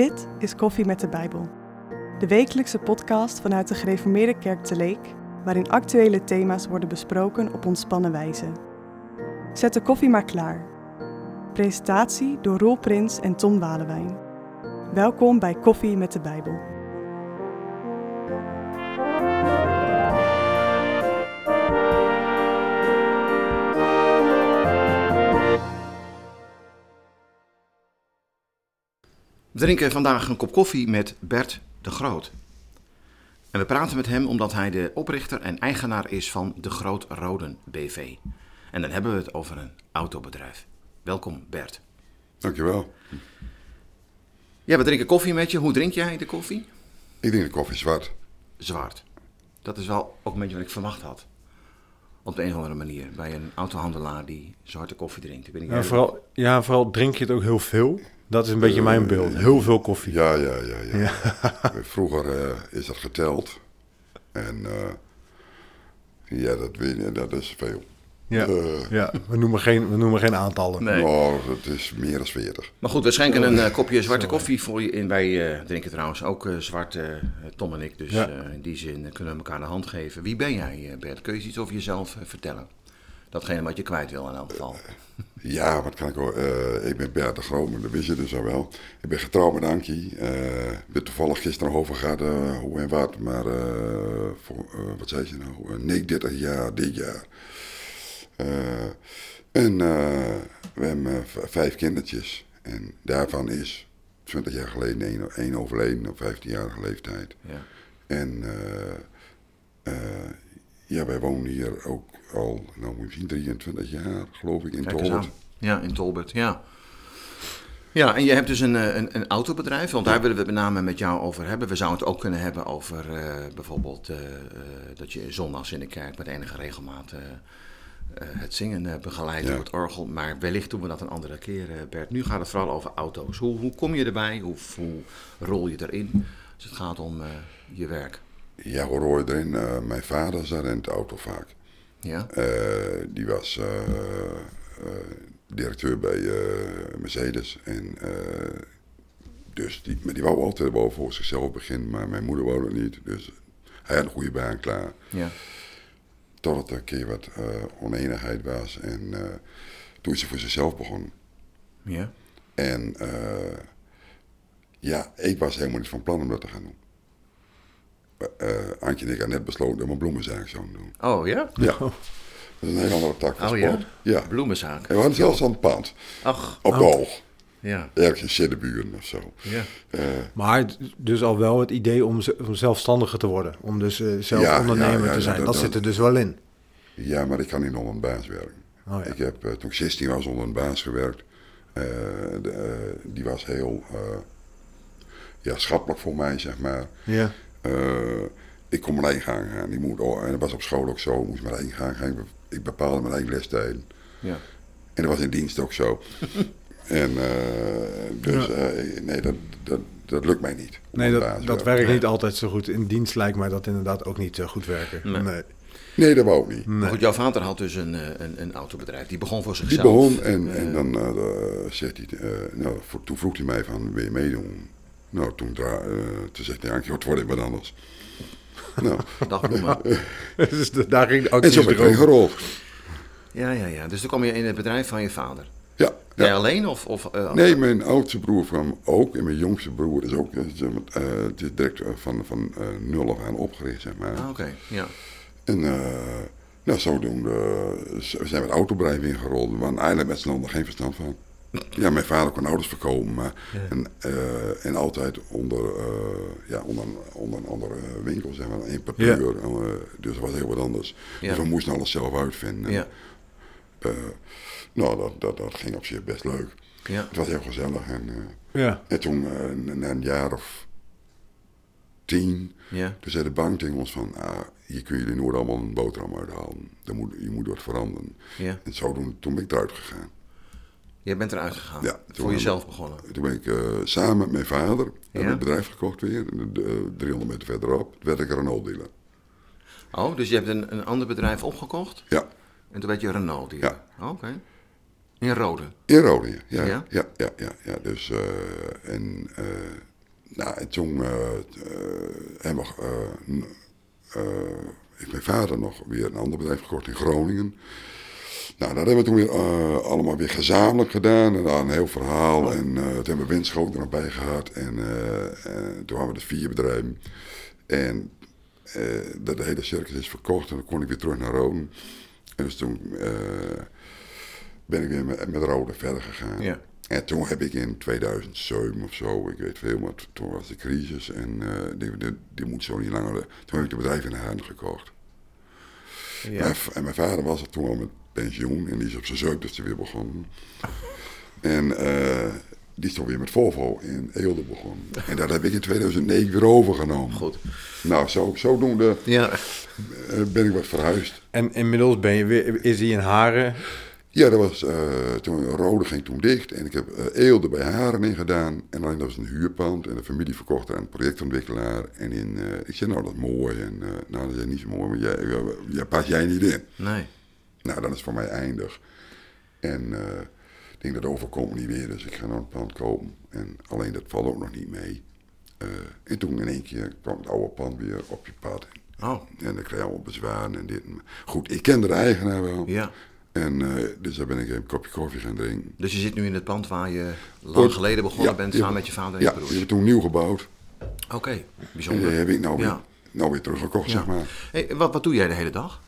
Dit is Koffie met de Bijbel. De wekelijkse podcast vanuit de Gereformeerde Kerk te Leek, waarin actuele thema's worden besproken op ontspannen wijze. Zet de koffie maar klaar. Presentatie door Roel Prins en Tom Walewijn. Welkom bij Koffie met de Bijbel. We drinken vandaag een kop koffie met Bert de Groot. En we praten met hem omdat hij de oprichter en eigenaar is van de Groot Roden BV. En dan hebben we het over een autobedrijf. Welkom Bert. Dankjewel. Ja, we drinken koffie met je. Hoe drink jij de koffie? Ik denk de koffie zwart. Zwart. Dat is wel ook een beetje wat ik verwacht had. Op de een of andere manier. Bij een autohandelaar die zwarte koffie drinkt. Ben ik Ja vooral, ja, vooral drink je het ook heel veel. Dat is een beetje mijn beeld. Heel veel koffie. Ja, ja, ja. ja. Vroeger eh, is dat geteld. En eh, ja, dat, weet je, dat is veel. Ja, Eh, ja. We, noemen geen, we noemen geen aantallen. Nee. Oh, het is meer dan 40. Maar goed, we schenken een eh, kopje zwarte koffie voor je in. Wij eh, drinken trouwens ook eh, zwart, eh, Tom en ik. Dus Ja. eh, in die zin eh, kunnen we elkaar de hand geven. Wie ben jij, eh, Bert? Kun je iets over jezelf eh, vertellen? Datgene wat je kwijt wil in elk geval. Ja, wat kan ik ook. eh, ik ben Bert de maar dat wist je dus al wel. Ik ben getrouwd met Ankie. eh ben toevallig gisteren nog over gehad eh, hoe en wat. Maar voor, wat zei je nou? Nee, 30 jaar dit jaar. En we hebben vijf kindertjes. En daarvan is 20 jaar geleden één, één overleden op 15-jarige leeftijd. Ja. En ja, wij wonen hier ook al, nou moet je zien, 23 jaar geloof ik in Kijk Tolbert. Ja, in Tolbert, ja. Ja, en je hebt dus een, eh, een, een autobedrijf, want daar willen we het met name met jou over hebben. We zouden het ook kunnen hebben over eh, bijvoorbeeld eh, dat je zondags in de kerk met enige regelmaat het zingen begeleidt Ja. door het orgel. Maar wellicht doen we dat een andere keer, Bert. Nu gaat het vooral over auto's. Hoe, hoe kom je erbij? Hoe, hoe rol je erin als het gaat om je werk? Ja, hoe hoor je erin? Eh, mijn vader zat in de auto vaak. Ja? Eh, die was eh, directeur bij Mercedes. En, dus die, maar die wou altijd wel voor zichzelf beginnen, maar mijn moeder wou dat niet. Dus hij had een goede baan klaar. Ja. Totdat er een keer wat oneenigheid was. En toen is hij voor zichzelf begonnen. Ja? En ja, ik was helemaal niet van plan om dat te gaan doen. Eh Antje en ik hadden net besloten dat we een bloemenzaak zouden doen. Oh ja? Ja, dat is een hele andere tak van Oh ja? sport. Ja. Bloemenzaak. En we hadden zelfs aan het pand, Ach, op de oog. ja. Ergens in Siddeburen of zo. Ja. Eh, Maar dus al wel het idee om, om zelfstandiger te worden. Om dus eh, zelf Ja, ondernemer ja, ja, te zijn. dat- Dat, dat- zit er dus wel in. ja, maar ik kan niet onder een baas werken. Oh, ja. Ik heb eh, toen ik 16 was onder een baas gewerkt. Eh, de, die was heel eh, ja, schappelijk voor mij, zeg maar. Ja. Eh, ik kon mijn eigen gang gaan. Ik moet, en dat was op school ook zo. Ik moest mijn eigen gang gaan. Ik, be- ik bepaalde mijn eigen lestijden. Ja. En dat was in dienst ook zo. en eh, dus eh, nee, dat, dat, dat lukt mij niet. Nee, dat, dat werkt Nee. niet altijd zo goed. In dienst lijkt mij dat inderdaad ook niet goed werken. Nee. Nee. Nee, dat wou ik niet. Maar goed, jouw vader had dus een, een, een autobedrijf. Die begon voor Die zichzelf. begon en, en dan eh, eh, zegt hij, eh, nou, voor- toen vroeg hij mij van, wil je meedoen? Nou, toen, dra- eh, toen zegt hij, Ankie, wat wordt wat anders? nou, dus daar ging de en actie zo ben ik erin gerold. Ja, ja, ja. Dus toen kwam je in het bedrijf van je vader. Ja, Jij ja. alleen of... of eh, Nee, mijn oudste broer kwam ook. En mijn jongste broer is ook, eh, het is direct van, van eh, nul af aan opgericht, zeg maar. Ah, oké. Ja. En eh, nou, zodoende zijn we het autobedrijf ingerold. We hadden eigenlijk met z'n allen er geen verstand van. Ja, mijn vader kon auto's verkopen, maar en, eh, en altijd onder, eh, ja, onder, onder een andere winkel, zeg maar, importeur. Eh, dus dat was heel wat anders. Ja. Dus we moesten alles zelf uitvinden. Ja. Nou, dat, dat, dat ging op zich best leuk. Ja. Het was heel gezellig. En, Ja. en toen, na een jaar of tien, Ja. toen zei de bank tegen ons van, ah, hier kun je er nooit allemaal een boterham uithalen. Dan moet, je moet wat veranderen. Ja. En zo toen ben ik eruit gegaan. Jij bent eruit gegaan. Ja, voor jezelf begonnen. Toen ben ik eh, samen met mijn vader, Ja. het bedrijf gekocht weer, de, de- 300 meter verderop. Werd ik een Renault dealer. Oh, dus je hebt een, een ander bedrijf opgekocht. Ja, En toen werd je Renault dealer. Ja. Oh, Oké. In Rode. in Rode, ja. Ja? Ja, ja, ja. Dus, eh, en eh, nou, en toen eh, eh, hebben we, eh, eh, heeft mijn vader nog weer een ander bedrijf gekocht in Groningen. Nou, dat hebben we toen weer eh, allemaal weer gezamenlijk gedaan. En dan een heel verhaal. En eh, toen hebben we Winschoot er nog bij gehad. En eh, toen hadden we dus vier bedrijven. En dat de hele circus is verkocht. En dan kon ik weer terug naar Roden. En dus toen ben ik weer met, met Rode verder gegaan. Ja. En toen heb ik in 2007 of zo, ik weet veel, maar toen was de crisis. En die, die, die moet zo niet langer. Toen heb ik het bedrijf in de handen gekocht. Ja. V- en mijn vader was er toen al met pensioen en die is op zijn zeugtigste weer begonnen. En eh, die is toen weer met Volvo in Eelde begonnen. En dat heb ik in 2009 weer overgenomen. Goed. Nou, zo, zodoende Ja. eh, ben ik wat verhuisd. En inmiddels ben je weer, is hij in Haren. Ja, dat was, eh, toen Rode ging toen dicht en ik heb Eelde bij Haren in gedaan. En alleen dat was een huurpand en de familie verkocht aan een projectontwikkelaar. En in, eh, ik zei, nou dat is mooi. En eh, nou dat is niet zo mooi, maar jij, jij pas jij niet in. Nee. Nou, dan is voor mij eindig. En eh, ik denk dat overkomt niet weer, dus ik ga nog een pand kopen. En alleen dat valt ook nog niet mee. Eh, en toen in één keer kwam het oude pand weer op je pad. Oh. En dan krijg je allemaal bezwaren en dit. Goed, ik kende de eigenaar wel. Ja. En eh, dus daar ben ik een kopje koffie gaan drinken. Dus je zit nu in het pand waar je lang Ooit- geleden begonnen Ja, bent samen met je vader en Ja, je broers. hebben toen nieuw gebouwd. Oké, En bijzonder. die heb ik nou weer, Ja. nou weer teruggekocht, Ja. zeg maar. Hey, wat, wat doe jij de hele dag?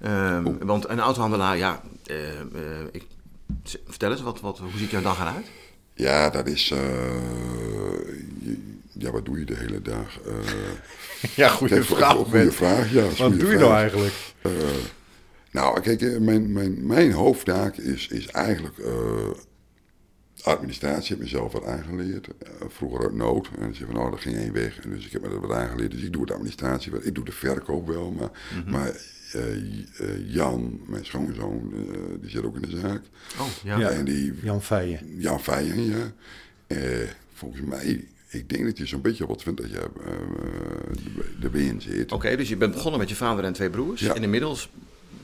Ehm, want een autohandelaar, ja, eh, eh, ik, vertel eens, wat, wat, hoe ziet jouw dag eruit? Ja, dat is... eh, je- ja, wat doe je de hele dag? Eh, Ja, goede vraag. goede vraag, ja. Wat doe je vraag. nou eigenlijk? Eh, nou, kijk, mijn, mijn, mijn hoofdtaak is, is eigenlijk eh, administratie. Ik heb mezelf wat aangeleerd. Eh, vroeger uit nood. En ze van, nou, dat ging één weg. En dus ik heb me dat wat aangeleerd. Dus ik doe de administratie. wel. Ik doe de verkoop wel. Maar, maar J- eh, Jan, mijn schoonzoon, eh, die zit ook in de zaak. Oh, ja. Ja. En die, Jan Feijen. Jan Feijen, ja. Eh, volgens mij, ik denk dat je zo'n beetje op wat 20 jaar eh, de, de in zit. Oké, dus je bent begonnen met je vader en twee broers. Ja. En inmiddels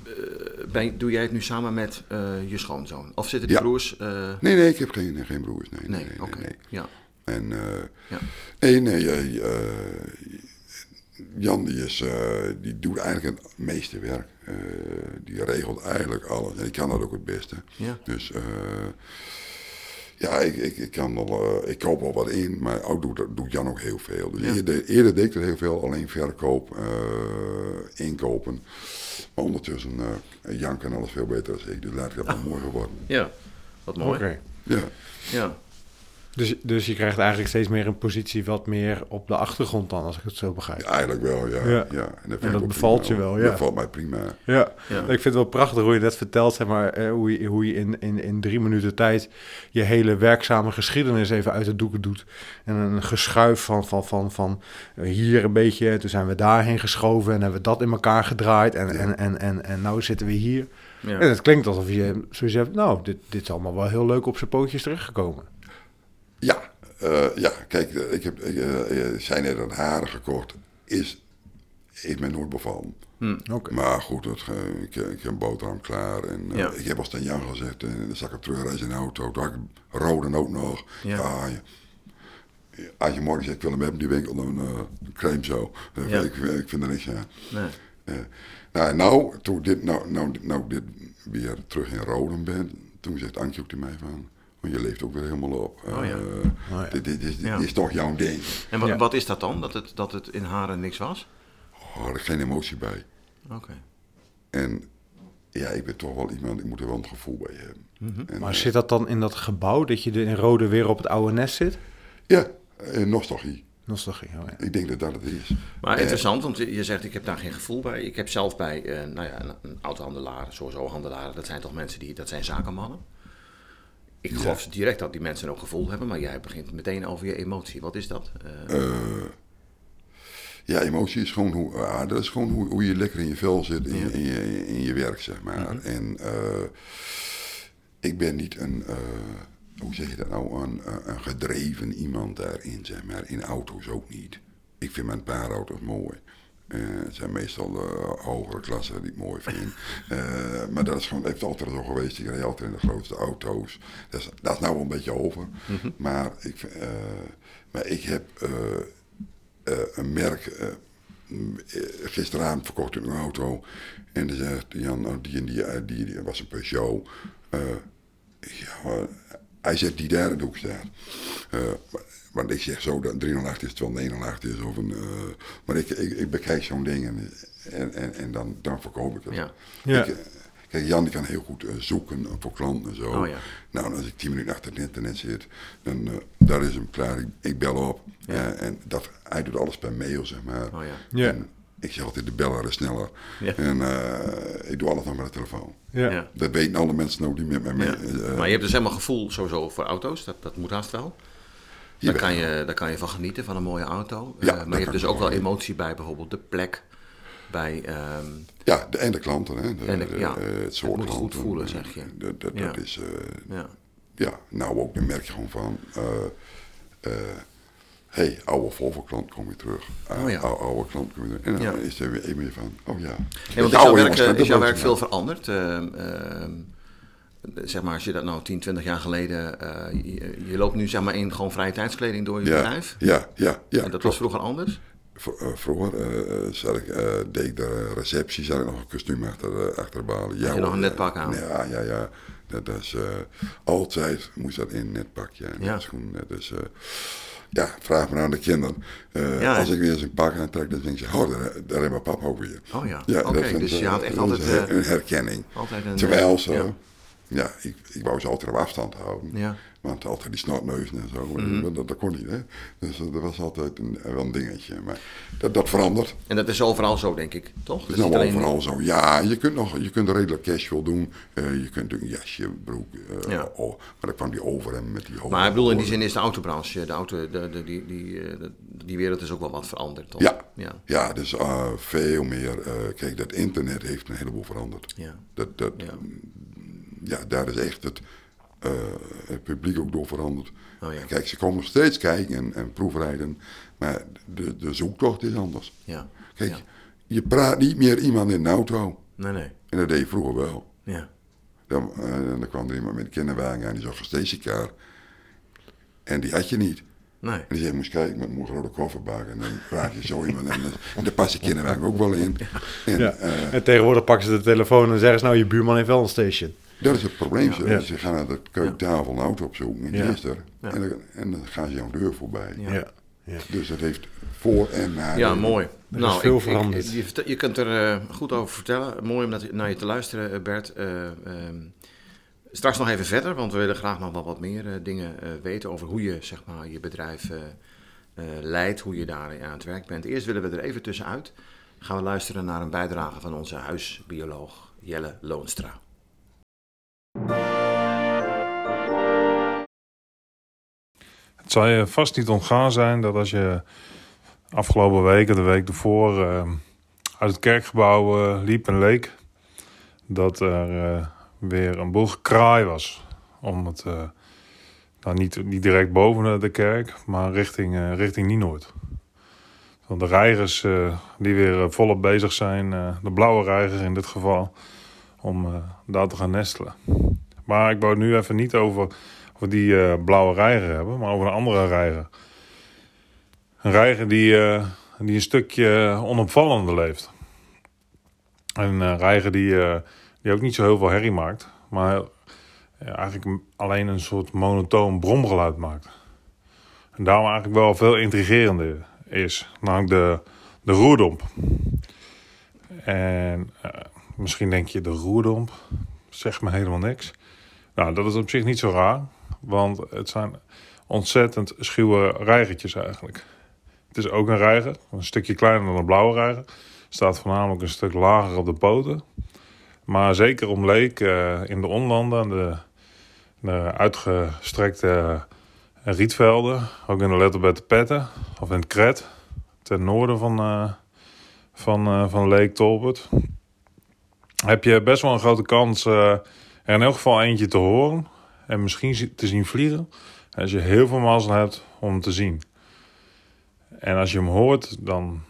eh, ben, doe jij het nu samen met eh, je schoonzoon? Of zitten die Ja. broers... eh, Nee, nee, ik heb geen, geen broers. Nee, nee, nee, nee, oké. nee. Ja. En eh, Ja. nee, nee, eh, eh, Jan die, is, eh, die doet eigenlijk het meeste werk. Eh, die regelt eigenlijk alles. En ik kan dat ook het beste. Ja. Dus eh, ja, ik, ik, ik, kan wel, eh, ik koop wel wat in, maar ook doet, doet Jan ook heel veel. Dus Ja. eerder, eerder deed ik dat heel veel, alleen verkoop, eh, inkopen. Maar ondertussen, eh, Jan kan alles veel beter dan ik, dus laat ik dat wel mooi geworden. ja, wat mooi. Oké. Ja. Ja. Dus, dus je krijgt eigenlijk steeds meer een positie wat meer op de achtergrond dan, als ik het zo begrijp. Ja, eigenlijk wel, ja. Ja. ja. En dat, En bevalt prima, je wel, ja. Dat valt mij prima. Ja. Ja. ik vind het wel prachtig hoe je net vertelt, zeg maar, eh, hoe je, hoe je in, in, in drie minuten tijd je hele werkzame geschiedenis even uit de doeken doet. En een geschuif van, van, van, van eh, hier een beetje, en toen zijn we daarheen geschoven en hebben we dat in elkaar gedraaid en, en, en, en, en nou zitten we hier. Ja. En het klinkt alsof je zoiets hebt, nou, dit, dit is allemaal wel heel leuk op zijn pootjes terechtgekomen. Ja, eh, ja, kijk, eh, ik heb, zijn er een haren gekocht, is, is mij nooit bevallen. Oké. Maar goed, het, eh, ik, ik heb een boterham klaar. En eh, Ja. ik heb als ten Jan gezegd, en dan zag ik op terugreizen in de auto. Toen had ik rode ook nog. Ja. Ja. je, als je morgen zegt, ik wil hem hebben, die winkel, dan crème zo. Ja. ik, ik vind er niks aan. Nee. Eh, nou, nou, toen dit, nou, nou, nou dit weer terug in Roden ben, toen zegt Antje ook tegen mij van, want je leeft ook weer helemaal op. Oh ja. Eh, ja. dit, dit, is, dit Ja. is toch jouw ding. En wat, Ja. wat is dat dan? Dat het, dat het in Haren niks was? Oh, er is geen emotie bij. Oké. En ja, ik ben toch wel iemand, ik moet er wel een gevoel bij hebben. En, Maar eh, zit dat dan in dat gebouw, dat je er in Rode weer op het oude nest zit? Ja, eh, nostalgie. Nostalgie, oh ja. Ik denk dat dat het is. Maar interessant, want je zegt ik heb daar geen gevoel bij. Ik heb zelf bij eh, nou ja, een, een autohandelaar, sowieso handelaren, dat zijn toch mensen die, dat zijn zakenmannen. Ik geloof direct dat die mensen ook gevoel hebben, maar jij begint meteen over je emotie. Wat is dat? Eh, Ja, emotie is gewoon hoe, ah, dat is gewoon hoe, hoe je lekker in je vel zit in, Ja. in, je, in je werk, zeg maar. En eh, ik ben niet een, eh, hoe zeg je dat nou, een, een- een gedreven iemand daarin, zeg maar. In auto's ook niet. Ik vind mijn paar auto's mooi. Eh, het zijn meestal de hogere klassen die ik mooi vind. Eh, maar dat is gewoon, heeft altijd zo geweest. Ik reed altijd in de grootste auto's. Dat is, dat is nou wel een beetje over. maar, ik, eh, maar ik heb eh, eh, een merk. eh, mm, eh, gisteravond verkocht ik een auto. En dan zegt Jan, nou, die en die, eh, die, die was een Peugeot. Eh, ja, hij zegt die daar in de hoek staat. Eh, maar- want ik zeg zo dat 308 is terwijl 908 is. Of een, eh, maar ik, ik, ik bekijk zo'n ding en, en, en, en dan, dan verkoop ik het. Ja. Ja. Ik, eh, kijk, Jan die kan heel goed eh, zoeken voor klanten en zo. Oh ja. Nou, als ik 10 minuten achter het internet zit, dan uh, daar is hem klaar. Ik, ik bel op. Ja. eh, en dat, hij doet alles per mail, zeg maar. Oh ja. Ja. En ik zeg altijd, de beller is sneller. Ja. En eh, ik doe alles nog met de telefoon. Ja. Ja. Dat weten alle mensen ook die met mij mee. Ja. eh, maar je hebt dus helemaal gevoel sowieso voor auto's. Dat, dat moet haast wel. Daar kan, je, daar kan je van genieten, van een mooie auto. Ja, Eh, maar je hebt dus ook wel emotie bij bijvoorbeeld de plek. Bij, ehm, Ja, de, en de klanten, hè. De, En de- de- ja, eh, het het soort moet goed voelen, zeg je. Dat, Ja. is, eh, ja. ja, nou ook, dan merk je gewoon van, eh, hey, oude Volvo-klant kom je terug. Uh, Oh ja. oude, oude klant kom je terug. En dan Ja. is er weer een meer van, oh ja. Dat want is jouw werk, is jouw veel veranderd? Ehm, ehm, zeg maar, als je dat nou 10, 20 jaar geleden... eh, je, je loopt nu zeg maar in gewoon vrije tijdskleding door je Ja, bedrijf. ja, ja, ja. en dat was vroeger anders? V- eh, vroeger eh, zat ik, deed ik de receptie, zat ik nog een kostuum achter, achter de balen. Ja, je nog een netpak aan? Ja, ja, ja. Dat is, altijd moest dat in een netpak, ja. en Ja. schoen, eh, ja, vraag maar aan de kinderen. Ja, als ik weer eens een pak aantrek, dan denk je, oh, daar, daar mijn papa ook weer. Oh ja, Ja, oké. dus je had echt altijd... een her- een herkenning. altijd een... Terwijl ze, ja. Ja, ik, ik wou ze altijd op afstand houden. Ja. Want altijd die snotneuzen en zo, Mhm. dat, dat kon niet, hè. Dus eh, dat was altijd een, wel een dingetje. Maar dat, dat verandert. En dat is overal zo, denk ik, toch? Dat is nou alleen- overal zo. Ja, je kunt, nog, je kunt redelijk casual doen. Eh, je kunt een jasje, broek. eh, Ja. oh, maar dan kwam die over hem met die hoge Maar ik bedoel, in die zin is de autobranche, de auto, de, de, die, die, eh, die wereld is ook wel wat veranderd, toch? Ja. Ja. Ja, dus eh, veel meer. eh, kijk, dat internet heeft een heleboel veranderd. Ja. Dat, dat, Ja. Ja. daar is echt het, eh, het publiek ook door veranderd. Oh ja. Kijk, ze komen nog steeds kijken en, en proefrijden. Maar de, de zoektocht is anders. Ja. Kijk, Ja. je praat niet meer iemand in een auto. Nee, nee. En dat deed je vroeger wel. Ja. Dan, eh, dan kwam er iemand met een kinderwagen aan, die zag een stationcar. En die had je niet. Nee. En die zei, moest kijken met een mooie rode kofferbak. En dan praat je zo iemand. En, dan- en daar past je kinderwagen ook wel in. En Ja. eh, En tegenwoordig pakken ze de telefoon en zeggen ze, nou, je buurman heeft wel een station. Dat is het probleem. Ze, Ja. ze gaan naar de keukentafel een auto opzoeken. En die Ja. is er. Ja. En, dan, en dan gaan ze jouw deur voorbij. Ja. Ja. ja. Dus dat heeft voor- en nadelen. Ja, mooi. Nou, is veel ik- ik- veranderd. je, je kunt er eh, goed over vertellen. Mooi om dat- naar je te luisteren, eh, Bert. Eh, ehm, straks nog even verder, want we willen graag nog wel wat meer dingen eh, weten over hoe je zeg maar, je bedrijf leidt, hoe je daar aan het werk bent. Eerst willen we er even tussenuit. Gaan we luisteren naar een bijdrage van onze huisbioloog Jelle Loonstra. Het zal je vast niet ontgaan zijn dat als je afgelopen weken, de week ervoor, eh, uit het kerkgebouw eh, liep en leek, dat er eh, weer een boel gekraai was. Om het, eh, nou niet, niet direct boven de kerk, maar richting, richting Nienoord. Want de reigers die weer volop bezig zijn, de blauwe reiger in dit geval, om eh, daar te gaan nestelen. Maar ik wou nu even niet over over die eh, blauwe reiger hebben, maar over een andere reiger. Een reiger die, eh, die een stukje onopvallender leeft. Een reiger die, die ook niet zo heel veel herrie maakt, maar eigenlijk alleen een soort monotoon bromgeluid maakt. En daarom eigenlijk wel veel intrigerender is, namelijk de, de roerdomp. En misschien denk je, de roerdomp zegt me helemaal niks. Nou, dat is op zich niet zo raar, want het zijn ontzettend schuwe reigertjes eigenlijk. Het is ook een reiger, een stukje kleiner dan een blauwe reiger. Staat voornamelijk een stuk lager op de poten. Maar zeker om leek eh, in de onlanden, de, de uitgestrekte rietvelden, ook in de Letterbette Petten of in het Kret, ten noorden van, eh, van, eh, van Leek Tolbert, heb je best wel een grote kans eh, er in elk geval eentje te horen en misschien te zien vliegen. Als je heel veel mazzel hebt om te zien. En als je hem hoort, dan.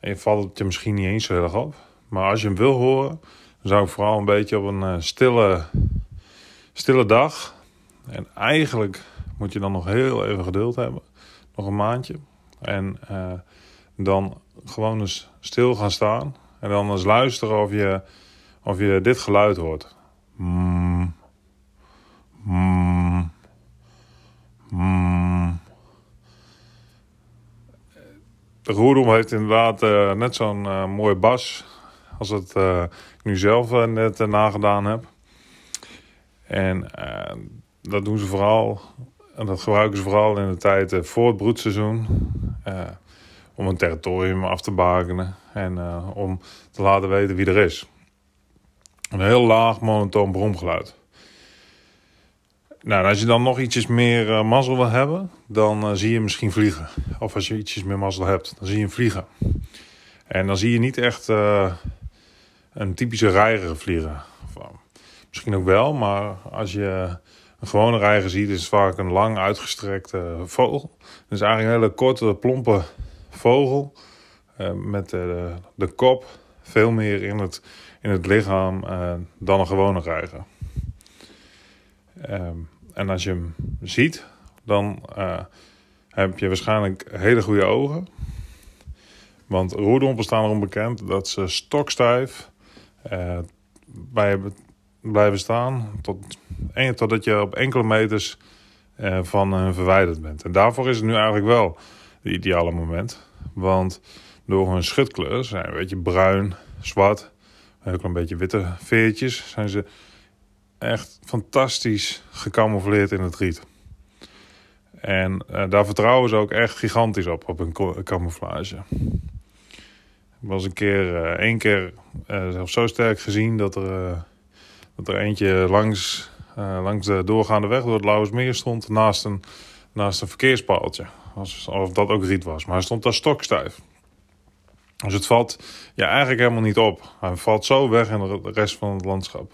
eh, valt het je misschien niet eens zo heel erg op. Maar als je hem wil horen, dan zou ik vooral een beetje op een eh, stille, stille dag. En eigenlijk moet je dan nog heel even geduld hebben. Nog een maandje. En dan gewoon eens stil gaan staan. En dan eens luisteren of je, of je dit geluid hoort. Mm. Mm. Mm. De roerdom heeft inderdaad eh, net zo'n eh, mooie bas als het eh, ik nu zelf net nagedaan heb. En dat doen ze vooral, en dat gebruiken ze vooral in de tijd voor het broedseizoen. om een territorium af te bakenen en eh, om te laten weten wie er is. Een heel laag monotoon bromgeluid. Nou, als je dan nog ietsjes meer eh, mazzel wil hebben, dan eh, zie je misschien vliegen. Of als je ietsjes meer mazzel hebt, dan zie je hem vliegen. En dan zie je niet echt een typische reiger vliegen. Misschien ook wel, maar als je een gewone reiger ziet, is het vaak een lang uitgestrekte vogel. Dus eigenlijk een hele korte, plompe vogel. Eh, met de, de kop veel meer in het, in het lichaam eh, dan een gewone reiger. Ehm, en als je hem ziet, dan eh, heb je waarschijnlijk hele goede ogen. Want roerdompen staan erom bekend dat ze stokstijf eh, blijven staan. Tot, en, totdat je op enkele meters van hen verwijderd bent. En daarvoor is het nu eigenlijk wel het ideale moment. Want door hun schutkleur, zijn een beetje bruin, zwart, ook een beetje witte veertjes, zijn ze echt fantastisch gecamoufleerd in het riet. En eh, daar vertrouwen ze ook echt gigantisch op, op hun camouflage. Ik was een keer, eh, één keer eh, zelfs zo sterk gezien dat er, dat er eentje langs, langs de doorgaande weg door het Lauwersmeer stond naast een, naast een verkeerspaaltje. Als, of dat ook riet was, maar hij stond daar stokstijf. Dus het valt ja, eigenlijk helemaal niet op. Hij valt zo weg in de rest van het landschap.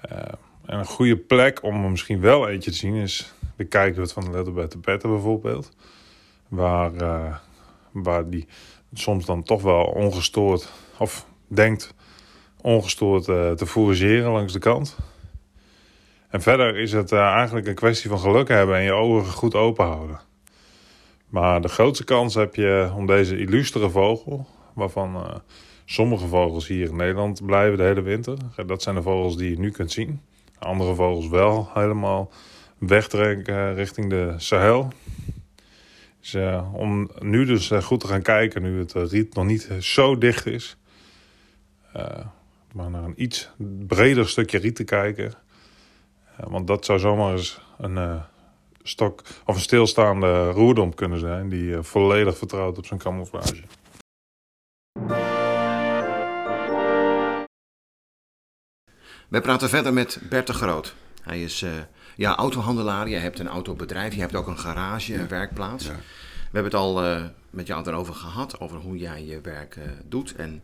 Eh, en een goede plek om er misschien wel eentje te zien is de kijkhut van de Letterbed de Petter bijvoorbeeld. Waar, eh, waar die soms dan toch wel ongestoord, of denkt ongestoord eh, te fourageren langs de kant. En verder is het eigenlijk een kwestie van geluk hebben en je ogen goed open houden. Maar de grootste kans heb je om deze illustere vogel, waarvan eh, sommige vogels hier in Nederland blijven de hele winter. Dat zijn de vogels die je nu kunt zien. Andere vogels wel helemaal wegtrekken richting de Sahel. Dus, eh, om nu dus eh, goed te gaan kijken, nu het eh, riet nog niet zo dicht is. eh, maar naar een iets breder stukje riet te kijken. Eh, want dat zou zomaar eens een eh, stok of een stilstaande roerdom kunnen zijn. Die eh, volledig vertrouwt op zijn camouflage. Wij praten verder met Bert de Groot. Hij is eh, ja, autohandelaar, je hebt een autobedrijf, je hebt ook een garage, een werkplaats. Ja. We hebben het al eh, met jou erover gehad, over hoe jij je werk eh, doet en een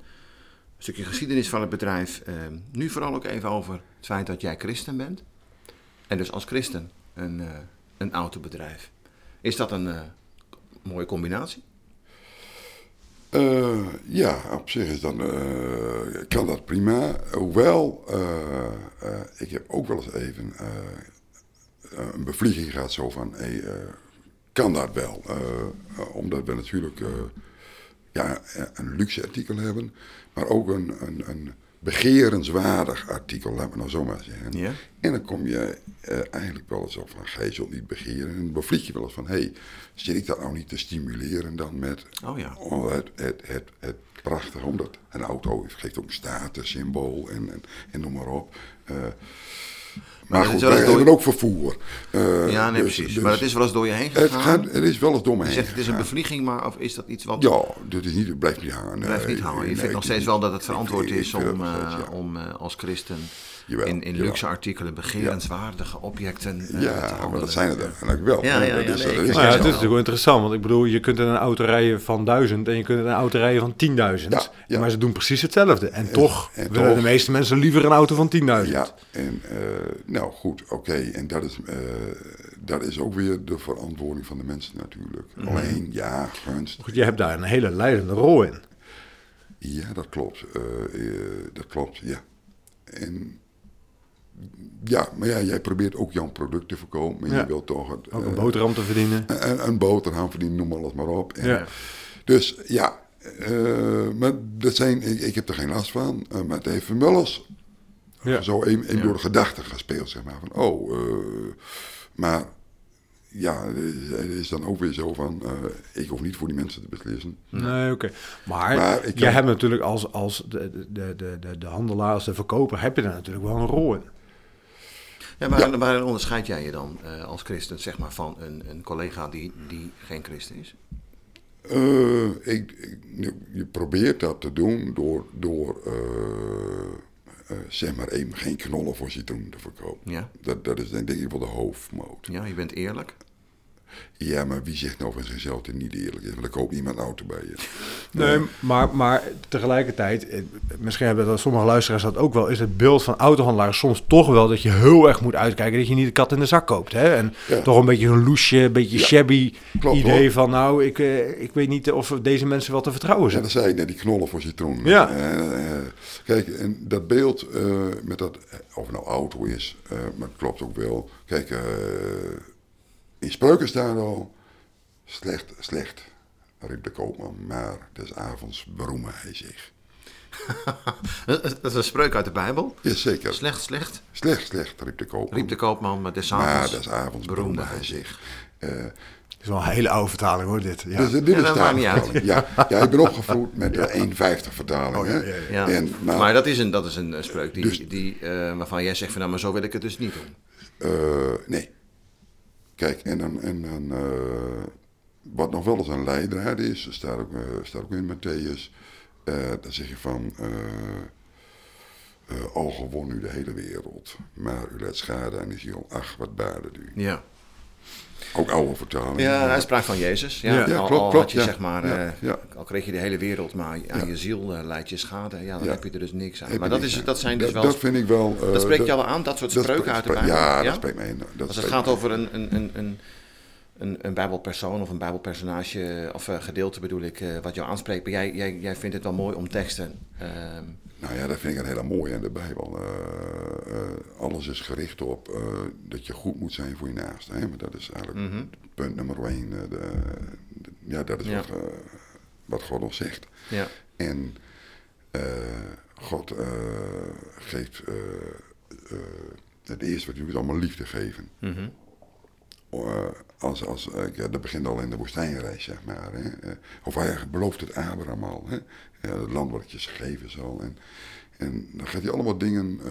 stukje geschiedenis van het bedrijf. Eh, nu vooral ook even over het feit dat jij christen bent. En dus als christen een, eh, een autobedrijf. Is dat een eh, mooie combinatie? Eh, ja, op zich is dan, eh, kan dat prima. Hoewel, ik heb ook wel eens even een bevlieging gehad zo van, hey, kan dat wel? Omdat we natuurlijk ja, een luxe artikel hebben, maar ook een, een, een begerenswaardig artikel, laten we nou zo maar zeggen. Ja. En dan kom je eh, eigenlijk wel eens op van, ga je zult niet begeren. En dan bevlieg je wel eens van, hé, hey, zit ik dat nou niet te stimuleren dan met Oh ja. Oh, het, het, het, het prachtig, omdat een auto geeft ook een statussymbool en, en, en noem maar op. Eh, maar is goed, wij ook vervoer. Eh, Ja, nee, dus- precies. dus maar het is wel eens door je heen het, gegaan. gaat, het is wel eens door me je heen zegt het is een bevlieging, maar of is dat iets wat... Ja, dit is niet, het blijft niet hangen. Blijft niet hangen. Je nee, vindt nog steeds wel dat het verantwoord ik- is ik om, eh, ja. om eh, als christen Jawel, in, in luxe artikelen begerenswaardige objecten eh, te Ja, maar dat zijn het eigenlijk wel. Ja, ja, Dat ja, is- nee, dat het is natuurlijk wel interessant, want ik bedoel, je kunt in een auto rijden van 1000 en je kunt in een auto rijden van 10.000. Ja, ja. Maar ze doen precies hetzelfde. En toch en willen toch- de meeste mensen liever een auto van 10.000. Ja, en, eh, Nou goed, oké. En dat is, eh, dat is ook weer de verantwoording van de mensen natuurlijk. Mhm. Alleen, ja, gunst. Goed, je hebt daar een hele leidende rol in. Ja, dat klopt. Dat klopt, ja. En ja, maar ja, jij probeert ook jouw product te verkopen. En Ja. je wilt toch het, Ook eh, een boterham te verdienen. een, een boterham verdienen, noem alles maar op. En, Ja. Dus ja, eh, maar dat zijn, ik, ik heb er geen last van. eh, maar het heeft Mullers Ja. zo Ja. door de gedachten gespeeld, zeg maar. Van, oh, maar ja, het is dan ook weer zo van, ik hoef niet voor die mensen te beslissen. Nee, oké. Maar, Maar jij kan- hebt natuurlijk als, als de, de, de, de, de handelaar, als de verkoper, heb je daar natuurlijk wel een rol in. Ja, maar waarin onderscheid jij je dan eh, als christen zeg maar, van een, een collega die, die geen christen is? Eh, ik, ik- je probeert dat te doen door, door eh, zeg maar even geen knollen voor citroen te verkopen. Ja, Dat, dat is denk ik wel de hoofdmoot. ja je bent eerlijk. Ja, maar wie zegt nou van zichzelf dat niet eerlijk is? Want dan koopt niemand een auto bij je. Nee, maar, maar tegelijkertijd, eh, misschien hebben dat sommige luisteraars dat ook wel, is het beeld van autohandelaars soms toch wel dat je heel erg moet uitkijken dat je niet de kat in de zak koopt. Hè? En Ja. toch een beetje een loesje, een beetje Ja, shabby klopt, idee hoor. van nou, ik, eh, ik weet niet of deze mensen wel te vertrouwen Ja, zijn. dat zei ik net, die knollen voor citroen. Ja. Eh, kijk, en dat beeld met dat, of nou auto is, maar het klopt ook wel. Kijk, in spreuken staat al, slecht, slecht, riep de koopman, maar des avonds beroemen hij zich. Dat is een spreuk uit de Bijbel. Jazeker, Slecht, slecht, slecht, slecht, riep de koopman, riep de koopman, maar des maar avonds des avonds beroemde hij zich. Eh, Het is wel een hele oude vertaling hoor, dit. Ja. Dus dit Ja, is dat de maakt niet uit. Ja, ja, ik ben opgevoed met de 1,50 vertaling. Oh, ja, hè. ja, ja. Ja. En, nou, maar dat is een, dat is een spreuk die, Dus- die, eh, waarvan jij zegt van nou, maar zo wil ik het dus niet doen. Eh, nee. Kijk, en dan, en dan eh, wat nog wel eens een leidraad is, staat ook, eh, staat ook in Matthäus, eh dan zeg je van, al gewon u de hele wereld, maar u leidt schade aan de ziel, ach, wat baarde u. Ja, Ook oude vertaling. ja hij sprak van Jezus. Ja, Ja, Ja, al, klopt, al klopt, had je ja. zeg maar, Ja, eh, ja. al kreeg je de hele wereld, maar aan Ja. je ziel eh, leidt je schade. Ja, dan Ja. heb je er dus niks aan. Heb Maar je dat, is, aan. dat zijn dus dat, wel... dat vind ik wel... eh, dat spreekt jou wel aan, dat soort dat spreuken uit de Bijbel? Ja, Ja? dat spreekt mij. Dat Als het gaat over een, een, een, een, een, een bijbelpersoon of een bijbelpersonage, of eh, gedeelte bedoel ik, eh, wat jou aanspreekt. Maar jij, jij, jij vindt het wel mooi om teksten. ehm, Nou ja, dat vind ik een hele mooie in de Bijbel. Eh, alles is gericht op dat je goed moet zijn voor je naaste. Hè? Maar dat is eigenlijk mhm. punt nummer één. de, de- ja, dat is Ja. Wat, wat God ons zegt. Ja, En God geeft het eerste wat doet, is allemaal liefde geven. mhm. Als, als, eh, ja, dat begint al in de woestijnreis, zeg maar. Hè? Eh, of hij belooft het Abraham al. Hè? Ja, het land wat ik je geven zal. En, en dan gaat hij allemaal dingen, eh,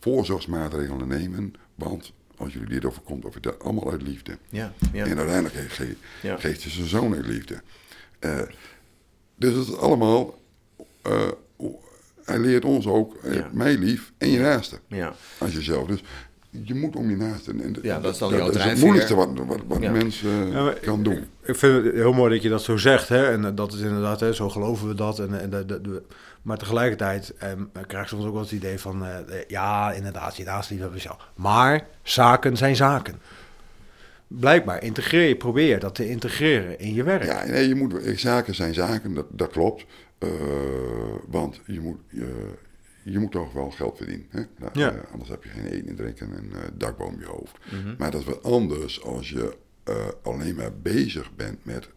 voorzorgsmaatregelen nemen. Want als jullie dit overkomt, of dat allemaal uit liefde. ja, ja. En uiteindelijk ge- ge- Ja. geeft hij zijn zoon uit liefde. Dus het is allemaal... hij leert ons ook, mij lief en je naaste. ja. Als jezelf. Dus je moet om je naaste. En Ja, dat is dan jouw dat is het moeilijkste wat, wat, wat Ja. een mens eh, Ja, maar- kan doen. Ik vind het heel mooi dat je dat zo zegt. Hè? En eh, dat is inderdaad, hè, zo geloven we dat. En, en de, de, de- maar tegelijkertijd eh, krijg ik soms ook wel het idee van... eh, eh, ja, inderdaad, je naast liefhebben zelf. Maar zaken zijn zaken. Blijkbaar integreer je, probeer je dat te integreren in je werk. Ja, nee, je moet, eh, zaken zijn zaken, dat, dat klopt. Eh, want je moet, je, je moet toch wel geld verdienen. Hè? Nou, Ja. eh, anders heb je geen eten en drinken en een eh, dak boven je hoofd. Mhm. Maar dat is wat anders als je eh, alleen maar bezig bent met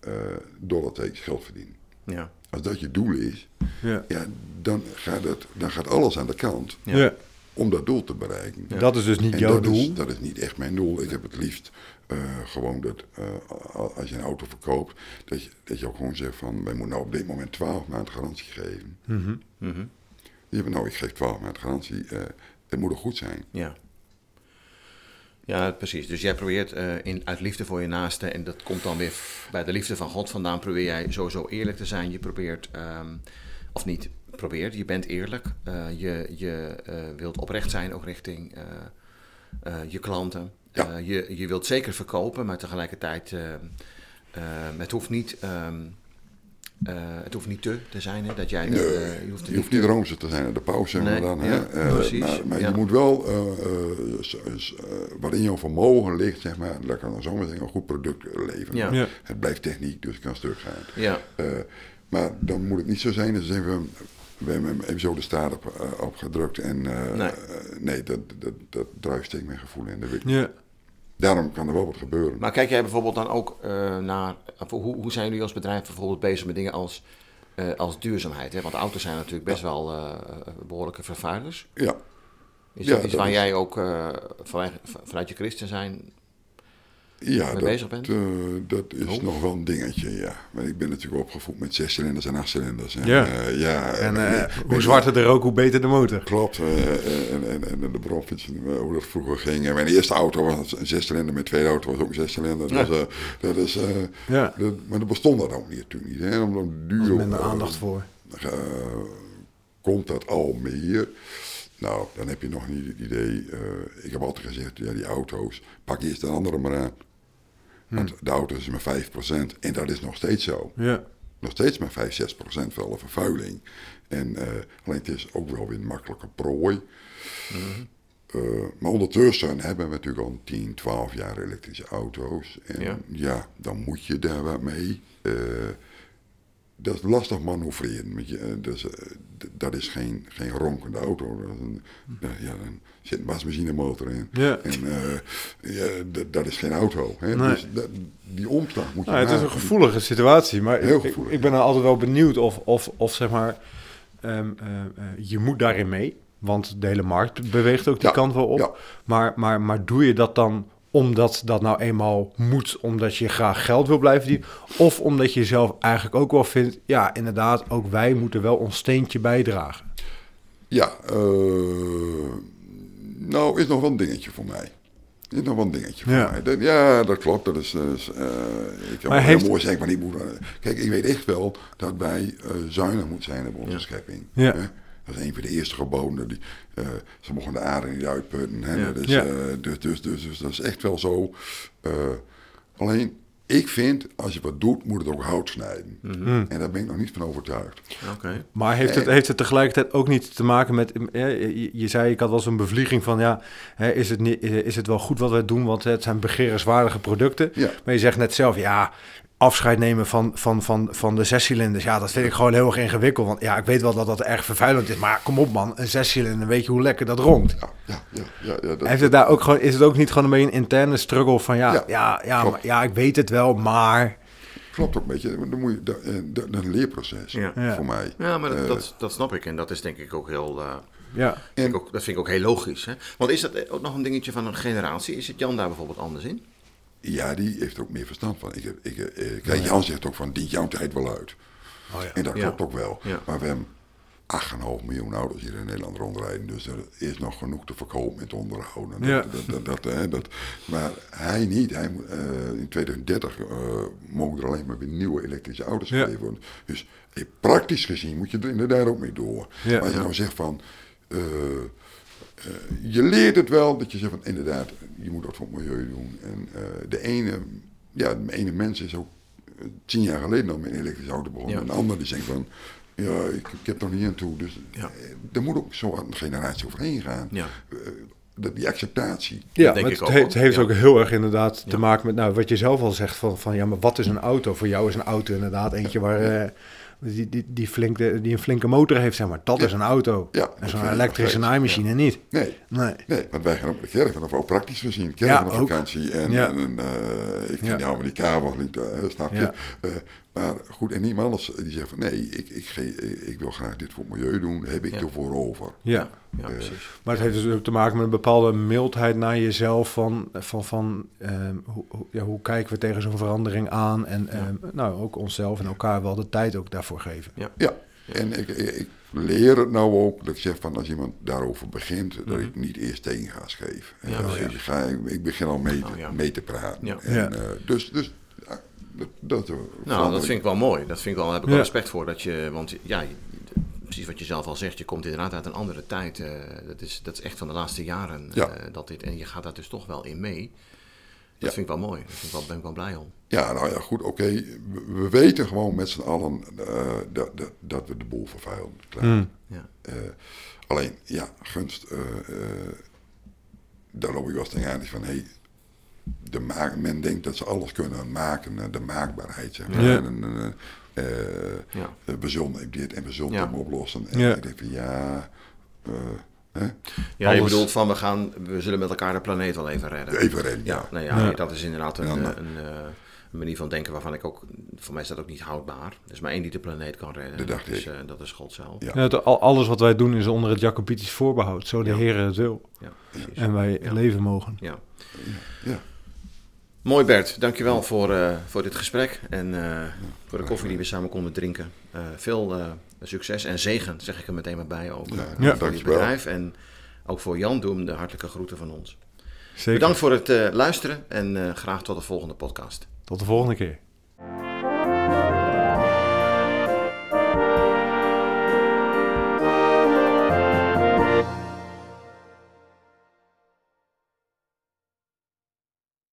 eh dollartekens geld verdienen. ja. Als dat je doel is, Ja. ja, dan, gaat het, dan gaat alles aan de kant om dat doel te bereiken. Dat is dus niet En jouw doel. Is, dat is niet echt mijn doel. Ik heb het liefst gewoon dat als je een auto verkoopt, dat je, dat je ook gewoon zegt van wij moeten nou op dit moment 12 maanden garantie geven. Mhm. Mhm. Hebt nou, ik geef 12 maanden garantie. eh, het moet er goed zijn. Ja. Ja, precies. Dus jij probeert eh, in, uit liefde voor je naaste, en dat komt dan weer bij de liefde van God vandaan, probeer jij sowieso eerlijk te zijn. Je probeert, ehm, of niet probeert, je bent eerlijk. Eh, je je wilt oprecht zijn, ook richting je klanten. Ja. Je, je wilt zeker verkopen, maar tegelijkertijd, het hoeft niet ehm, eh, het hoeft niet te te zijn, hè, dat jij... Nee, eh, je hoeft, Je hoeft niet roomser te zijn de pauze, zeg maar Nee, dan. ja, hè. Eh, precies, maar maar ja. je moet wel, eh, eh, s- s- eh, wat in jouw vermogen ligt, zeg maar, dat kan dan zomaar zeggen, een goed product leveren. Ja. Ja. Het blijft techniek, dus het kan stuk gaan. Ja, Eh, maar dan moet het niet zo zijn dat ze zeggen, we hebben hem even zo de staat op, opgedrukt en eh, Nee. nee, dat, dat, dat druist steekt mijn gevoel in. Dat weet ik. Ja. Daarom kan er wel wat gebeuren. maar kijk jij bijvoorbeeld dan ook eh, naar... hoe, hoe zijn jullie als bedrijf bijvoorbeeld bezig met dingen als, eh, als duurzaamheid? Hè? Want auto's zijn natuurlijk best wel eh, behoorlijke vervuilers. ja, Is Ja, dat iets dat waar is- jij ook vanuit, vanuit je christen zijn ja mee dat, bezig bent? eh, dat is Oh. nog wel een dingetje, ja. Maar ik ben natuurlijk opgevoed met zescilinders en achtcilinders. En, Ja. eh, ja, En eh, hoe zwarter de rook, hoe beter de motor. Klopt, eh, en, en, en de bromfiets, hoe dat vroeger ging. En mijn eerste auto was een zescilinder, mijn tweede auto was ook een zescilinder. Dus, eh, dat is, eh, Ja, dat, maar dat bestond dat ook niet, natuurlijk niet. Hè? Omdat er duur, is minder aandacht voor. komt dat al meer. Nou, dan heb je nog niet het idee. eh, ik heb altijd gezegd, ja, die auto's, pak eerst de andere maar aan. Want de auto is maar 5% en dat is nog steeds zo. Ja. Nog steeds maar 5, 6% wel een vervuiling. En eh, alleen het is ook wel weer een makkelijke prooi. Eh, maar ondertussen hebben we natuurlijk al 10, 12 jaar elektrische auto's. En Ja. ja, dan moet je daar wat mee. Eh, dat is lastig manoeuvreren. want je, dus, dat is geen, geen ronkende auto. Dat is een, ja, dan zit een wasmachinemotor in. Ja. En eh, ja, dat is geen auto. Hè? Nee. Dus dat, die omslag moet je Nou, het is een gevoelige situatie, maar Heel ik, ik, ik ben er altijd wel benieuwd of, of, of zeg maar, ehm, eh, eh, je moet daarin mee, want de hele markt beweegt ook die Ja, kant wel op. ja. Maar, maar, maar doe je dat dan omdat dat nou eenmaal moet, omdat je graag geld wil blijven verdienen, of omdat je zelf eigenlijk ook wel vindt, ja, inderdaad, ook wij moeten wel ons steentje bijdragen. Ja, eh, nou is nog wel een dingetje voor mij. Is nog wel een dingetje voor Ja. mij. Dat- ja, dat klopt. Dat is, eh, ik kan Maar heeft- heel mooi zeggen, maar niet moet. Kijk, ik weet echt wel dat wij eh, zuinig moeten zijn op onze Ja. schepping. Ja. hè. Dat is een van de eerste geboden. Die, eh, ze mogen de aarde niet uitputten. Hè? Ja. Ja. eh, dus, dus, dus, dus dat is echt wel zo. Eh, alleen, ik vind, als je wat doet, moet het ook hout snijden. Mhm. En daar ben ik nog niet van overtuigd. Oké. Maar heeft het, heeft het tegelijkertijd ook niet te maken met... Je, je zei, ik had wel zo'n bevlieging van... ja, hè, is, het niet, is het wel goed wat wij doen? Want het zijn begerenswaardige producten. Ja. Maar je zegt net zelf, ja... afscheid nemen van, van, van, van de zescilinders... ja, dat vind ik gewoon heel erg ingewikkeld. Want ja, ik weet wel dat dat erg vervuilend is... maar kom op man, een zescilinder, weet je hoe lekker dat ronkt? Ja, ja, ja, ja, ja, dat, Heeft het daar ook gewoon, is het ook niet gewoon een beetje een interne struggle van... ja, ja, Ja, ja, maar, ja ik weet het wel, maar... Klopt ook een beetje. Dan moet je, dat, eh, dat, dat is een leerproces Ja. Ja. voor mij. Ja, maar dat, Eh, dat, dat snap ik. En dat is denk ik ook heel... eh, Ja, En- ook, dat vind ik ook heel logisch. Hè? Want is dat ook nog een dingetje van een generatie? Is het Jan daar bijvoorbeeld anders in? Ja, die heeft er ook meer verstand van. Ik, ik, eh, kijk, Jan zegt ook van, dient jouw tijd wel uit. Oh ja. En dat klopt ook wel. Maar we hebben 8,5 miljoen auto's hier in Nederland rondrijden. Dus er is nog genoeg te verkopen en te onderhouden. Ja. Dat, dat, dat, dat, hè, dat, maar hij niet. Hij, eh, in 2030 eh, mogen er alleen maar weer nieuwe elektrische auto's Ja. geleverd worden. Dus eh, praktisch gezien moet je er inderdaad ook mee door. Ja. maar als je nou zegt van... eh, eh, je leert het wel dat je zegt van inderdaad, je moet dat voor het milieu doen. En eh, de ene, ja, de ene mens is ook eh, tien jaar geleden al met een elektrische auto begonnen. Ja. En de ander die zegt van, ja, ik, ik heb nog niet aan toe. Dus Ja. er moet ook zo een generatie overheen gaan. Ja. Dat, die acceptatie. Ja, denk ik het, ook he- wel. het heeft Ja. ook heel erg inderdaad Ja. te maken met nou, wat je zelf al zegt van, van ja, maar wat is een auto? Voor jou is een auto inderdaad eentje waar eh, die, die, die, flinke, die een flinke motor heeft, zeg maar. Dat Ja. is een auto. Ja, en zo'n elektrische naaimachine niet. Nee, Nee. nee, want wij gaan op de kerk en dat ook praktisch gezien. Ja, Kerk op ook. vakantie en, Ja. en eh, ik vind Ja. die Amerikaan wel niet, eh, snap je? Ja. Maar goed, en iemand anders die zegt van nee, ik, ik, ge- ik wil graag dit voor het milieu doen, heb ik Ja. ervoor over. Ja. Ja, Eh, precies. Maar het heeft dus ook te maken met een bepaalde mildheid naar jezelf van, van, van ehm, hoe, ja, hoe kijken we tegen zo'n verandering aan en ehm, nou, ook onszelf en elkaar wel de tijd ook daarvoor geven. Ja, en ik, ik, leer het nou ook, dat ik zeg van als iemand daarover begint, dat ik niet eerst tegengas geef. Mhm. Ja, ik, ga, ik begin al mee, Oh, ja. mee te praten. Ja. En, Ja. eh, dus, dus ja, dat, dat, Nou, dat vind ik wel mooi. Dat vind ik wel, daar heb ik wel Ja. respect voor. Dat je, want ja, precies wat je zelf al zegt, je komt inderdaad uit een andere tijd. eh, dat, is, dat is echt van de laatste jaren Ja. eh, dat dit. En je gaat daar dus toch wel in mee. Dat Ja. vind ik wel mooi. Daar ben ik wel blij om. Ja, nou ja, goed, oké. We, we weten gewoon met z'n allen eh, dat, dat, dat we de boel vervuilen. Klaar. Mm. Ja. Eh, alleen, ja, gunst. eh eh daar loop ik wel eens tegenaan. Van, hey, de maak, men denkt dat ze alles kunnen maken. eh, de maakbaarheid, zeg maar. Ja. En, eh, eh, Ja. eh, we zullen dit en we zullen Ja. hem oplossen. En Ja. ik denk van, ja... eh, hè? Ja, je bedoelt van we gaan, we zullen met elkaar de planeet wel even redden. Even rennen, Ja, ja. nou ja, Ja. dat is inderdaad een, Ja, maar- een, eh, een manier van denken waarvan ik ook, voor mij is dat ook niet houdbaar. Er is maar één die de planeet kan redden. Dat dacht dat is, ik. eh, dat is God zelf. Ja. Het- alles wat wij doen is onder het Jacobitisch voorbehoud. Zo de Ja. Heer het wil. Ja, precies. En wij Ja. leven mogen. Ja. Ja. Mooi Bert, dankjewel voor, eh, voor dit gesprek en eh, voor de koffie die we samen konden drinken. Eh, veel succes en zegen, zeg ik er meteen maar bij, ook Ja, ja, voor dit dankjewel. bedrijf. En ook voor Jan, doe hem de hartelijke groeten van ons. Zeker. Bedankt voor het luisteren en graag tot de volgende podcast. Tot de volgende keer.